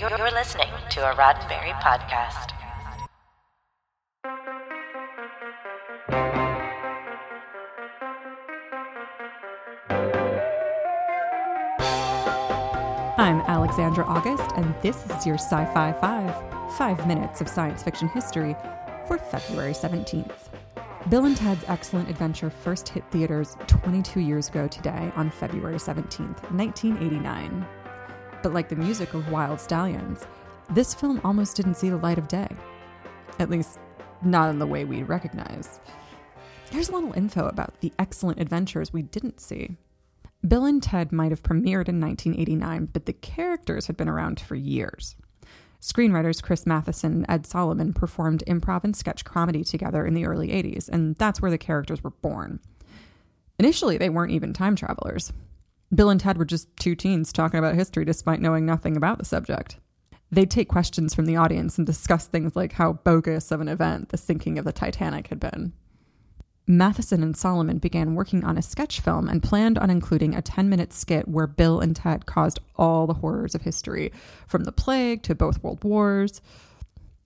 You're listening to a Roddenberry podcast. I'm Alexandra August, and this is your Sci Fi 5 five minutes of science fiction history for February 17th. Bill and Ted's Excellent Adventure first hit theaters 22 years ago today on February 17th, 1989. But like the music of Wyld Stallyns, this film almost didn't see the light of day. At least, not in the way we recognize. Here's a little info about the excellent adventures we didn't see. Bill and Ted might have premiered in 1989, but the characters had been around for years. Screenwriters Chris Matheson and Ed Solomon performed improv and sketch comedy together in the early 80s, and that's where the characters were born. Initially, they weren't even time travelers. Bill and Ted were just two teens talking about history despite knowing nothing about the subject. They'd take questions from the audience and discuss things like how bogus of an event the sinking of the Titanic had been. Matheson and Solomon began working on a sketch film and planned on including a 10 minute skit where Bill and Ted caused all the horrors of history, from the plague to both world wars.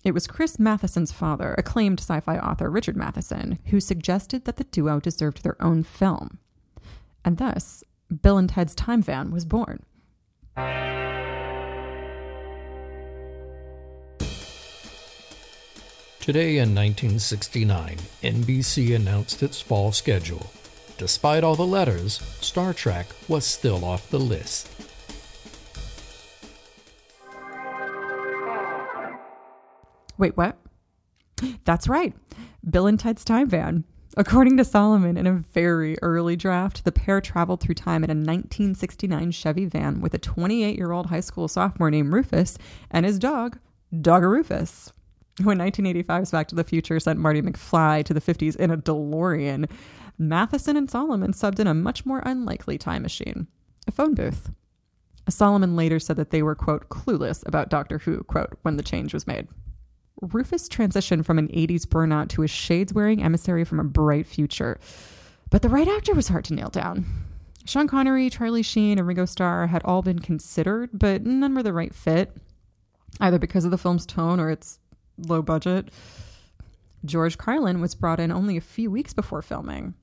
It was Chris Matheson's father, acclaimed sci fi author Richard Matheson, who suggested that the duo deserved their own film. And thus, Bill and Ted's Time Van was born. Today in 1969, NBC announced its fall schedule. Despite all the letters, Star Trek was still off the list. Wait, what? That's right. Bill and Ted's Time Van. According to Solomon, in a very early draft, the pair traveled through time in a 1969 Chevy van with a 28 year old high school sophomore named Rufus and his dog, Dogger Rufus. When 1985's Back to the Future sent Marty McFly to the 50s in a DeLorean, Matheson and Solomon subbed in a much more unlikely time machine a phone booth. Solomon later said that they were, quote, clueless about Doctor Who, quote, when the change was made. Rufus transitioned from an 80s burnout to a shades wearing emissary from a bright future. But the right actor was hard to nail down. Sean Connery, Charlie Sheen, and Ringo Starr had all been considered, but none were the right fit, either because of the film's tone or its low budget. George Carlin was brought in only a few weeks before filming.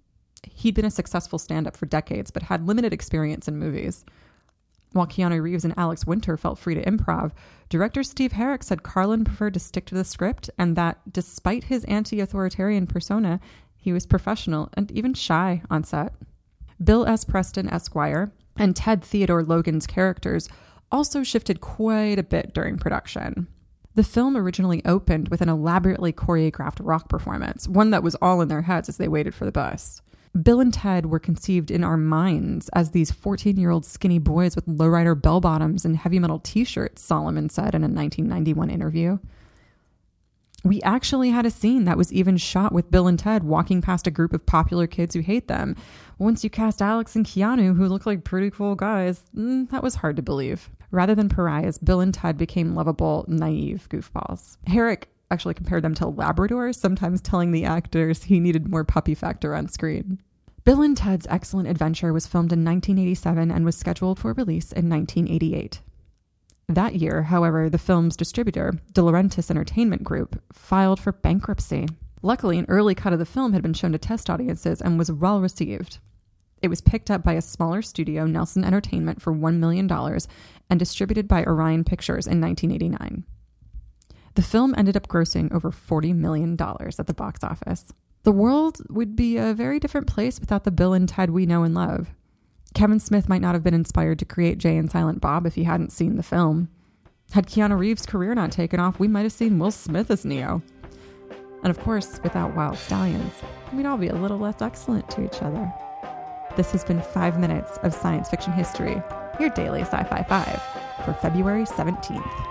He'd been a successful stand up for decades, but had limited experience in movies. While Keanu Reeves and Alex Winter felt free to improv, director Steve Herek said Carlin preferred to stick to the script and that despite his anti authoritarian persona, he was professional and even shy on set. Bill S. Preston Esquire and Ted Theodore Logan's characters also shifted quite a bit during production. The film originally opened with an elaborately choreographed rock performance, one that was all in their heads as they waited for the bus. Bill and Ted were conceived in our minds as these 14 year old skinny boys with lowrider bell bottoms and heavy metal t shirts, Solomon said in a 1991 interview. We actually had a scene that was even shot with Bill and Ted walking past a group of popular kids who hate them. Once you cast Alex and Keanu, who look like pretty cool guys, mm, that was hard to believe. Rather than pariahs, Bill and Ted became lovable, naive goofballs. Herek actually compared them to Labradors, sometimes telling the actors he needed more puppy factor on screen. Bill and Ted's Excellent Adventure was filmed in 1987 and was scheduled for release in 1988. That year, however, the film's distributor, De Laurentiis Entertainment Group, filed for bankruptcy. Luckily, an early cut of the film had been shown to test audiences and was well received. It was picked up by a smaller studio, Nelson Entertainment, for $1 million and distributed by Orion Pictures in 1989. The film ended up grossing over $40 million at the box office. The world would be a very different place without the Bill and Ted we know and love. Kevin Smith might not have been inspired to create Jay and Silent Bob if he hadn't seen the film. Had Keanu Reeves' career not taken off, we might have seen Will Smith as Neo. And of course, without Wyld Stallyns, we'd all be a little less excellent to each other. This has been five minutes of science fiction history, your daily Sci Fi 5 for February 17th.